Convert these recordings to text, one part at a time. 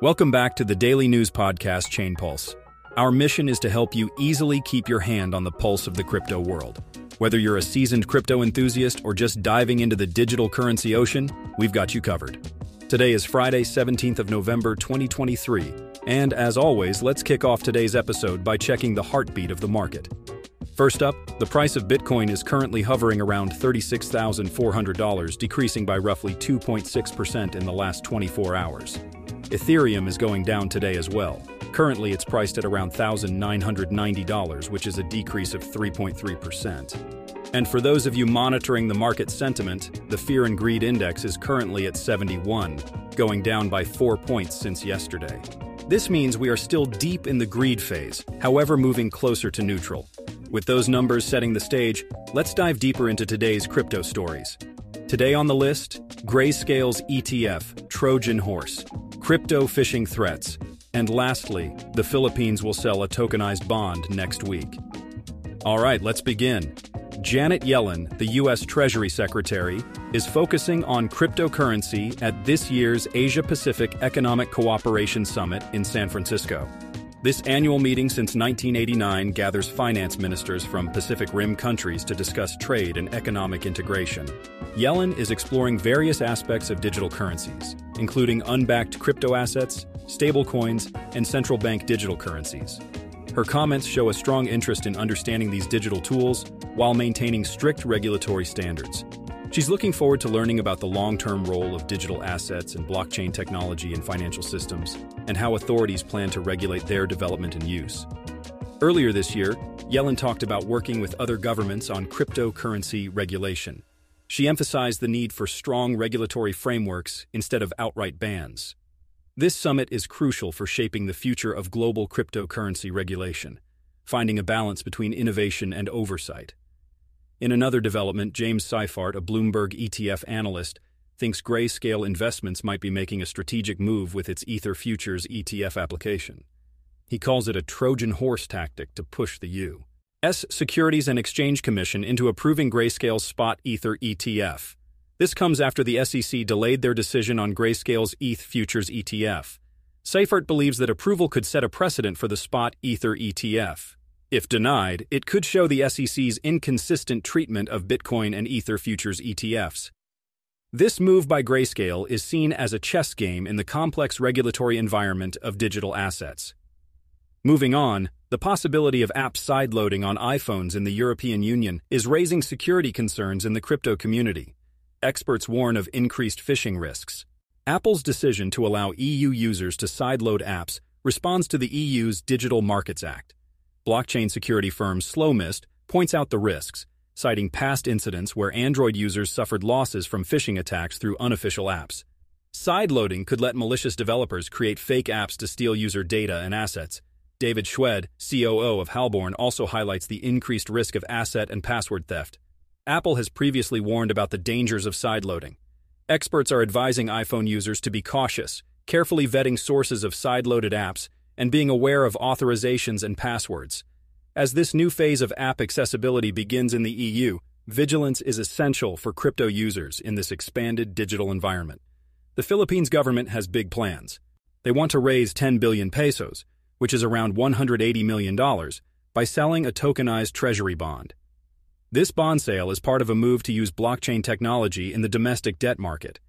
Welcome back to the daily news podcast Chain Pulse. Our mission is to help you easily keep your hand on the pulse of the crypto world. Whether you're a seasoned crypto enthusiast or just diving into the digital currency ocean, we've got you covered. Today is Friday, 17th of November, 2023, and as always, let's kick off today's episode by checking the heartbeat of the market. First up, the price of Bitcoin is currently hovering around $36,400, decreasing by roughly 2.6% in the last 24 hours. Ethereum is going down today as well. Currently, it's priced at around $1,990, which is a decrease of 3.3%. And for those of you monitoring the market sentiment, the Fear and Greed Index is currently at 71, going down by 4 points since yesterday. This means we are still deep in the greed phase, however moving closer to neutral. With those numbers setting the stage, let's dive deeper into today's crypto stories. Today on the list, Grayscale's ETF, Trojan Horse, crypto phishing threats, and lastly, the Philippines will sell a tokenized bond next week. All right, let's begin. Janet Yellen, the U.S. Treasury Secretary, is focusing on cryptocurrency at this year's Asia Pacific Economic Cooperation Summit in San Francisco. This annual meeting since 1989 gathers finance ministers from Pacific Rim countries to discuss trade and economic integration. Yellen is exploring various aspects of digital currencies, including unbacked crypto assets, stablecoins, and central bank digital currencies. Her comments show a strong interest in understanding these digital tools while maintaining strict regulatory standards, She's looking forward to learning about the long-term role of digital assets and blockchain technology in financial systems, and how authorities plan to regulate their development and use. Earlier this year, Yellen talked about working with other governments on cryptocurrency regulation. She emphasized the need for strong regulatory frameworks instead of outright bans. This summit is crucial for shaping the future of global cryptocurrency regulation, finding a balance between innovation and oversight. In another development, James Seyffart, a Bloomberg ETF analyst, thinks Grayscale Investments might be making a strategic move with its Ether Futures ETF application. He calls it a Trojan horse tactic to push the U.S. Securities and Exchange Commission into approving Grayscale's Spot Ether ETF. This comes after the SEC delayed their decision on Grayscale's ETH Futures ETF. Seyffart believes that approval could set a precedent for the Spot Ether ETF. If denied, it could show the SEC's inconsistent treatment of Bitcoin and Ether futures ETFs. This move by Grayscale is seen as a chess game in the complex regulatory environment of digital assets. Moving on, the possibility of app sideloading on iPhones in the European Union is raising security concerns in the crypto community. Experts warn of increased phishing risks. Apple's decision to allow EU users to sideload apps responds to the EU's Digital Markets Act blockchain security firm Slowmist points out the risks, citing past incidents where Android users suffered losses from phishing attacks through unofficial apps. Sideloading could let malicious developers create fake apps to steal user data and assets. David Schwed, COO of Halborn, also highlights the increased risk of asset and password theft. Apple has previously warned about the dangers of sideloading. Experts are advising iPhone users to be cautious, carefully vetting sources of sideloaded apps and being aware of authorizations and passwords. As this new phase of app accessibility begins in the EU, vigilance is essential for crypto users in this expanded digital environment. The Philippines government has big plans. They want to raise 10 billion pesos, which is around $180 million, by selling a tokenized treasury bond. This bond sale is part of a move to use blockchain technology in the domestic debt market.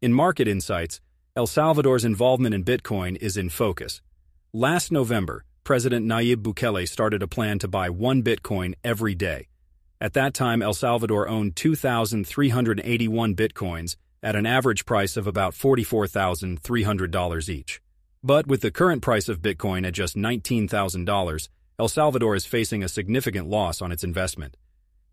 In Market Insights, El Salvador's involvement in Bitcoin is in focus. Last November, President Nayib Bukele started a plan to buy one Bitcoin every day. At that time, El Salvador owned 2,381 Bitcoins at an average price of about $44,300 each. But with the current price of Bitcoin at just $19,000, El Salvador is facing a significant loss on its investment.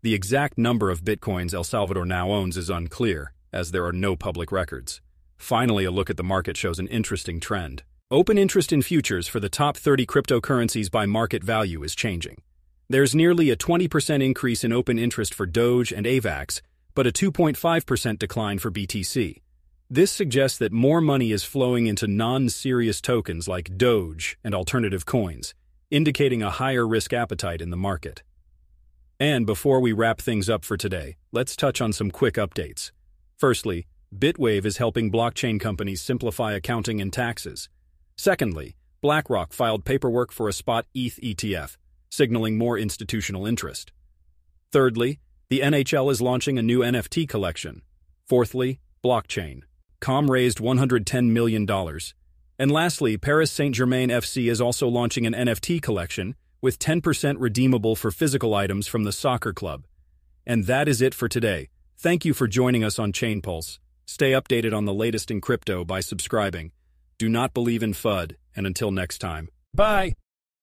The exact number of Bitcoins El Salvador now owns is unclear, as there are no public records. Finally, a look at the market shows an interesting trend. Open interest in futures for the top 30 cryptocurrencies by market value is changing. There's nearly a 20% increase in open interest for Doge and AVAX, but a 2.5% decline for BTC. This suggests that more money is flowing into non-serious tokens like Doge and alternative coins, indicating a higher risk appetite in the market. And before we wrap things up for today, let's touch on some quick updates. Firstly, Bitwave is helping blockchain companies simplify accounting and taxes. Secondly, BlackRock filed paperwork for a spot ETH ETF, signaling more institutional interest. Thirdly, the NHL is launching a new NFT collection. Fourthly, blockchain. Com raised $110 million. And lastly, Paris Saint-Germain FC is also launching an NFT collection with 10% redeemable for physical items from the soccer club. And that is it for today. Thank you for joining us on Chain Pulse. Stay updated on the latest in crypto by subscribing. Do not believe in FUD, and until next time. Bye!